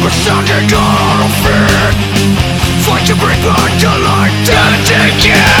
But standing on our feet Fight to bring back the light that they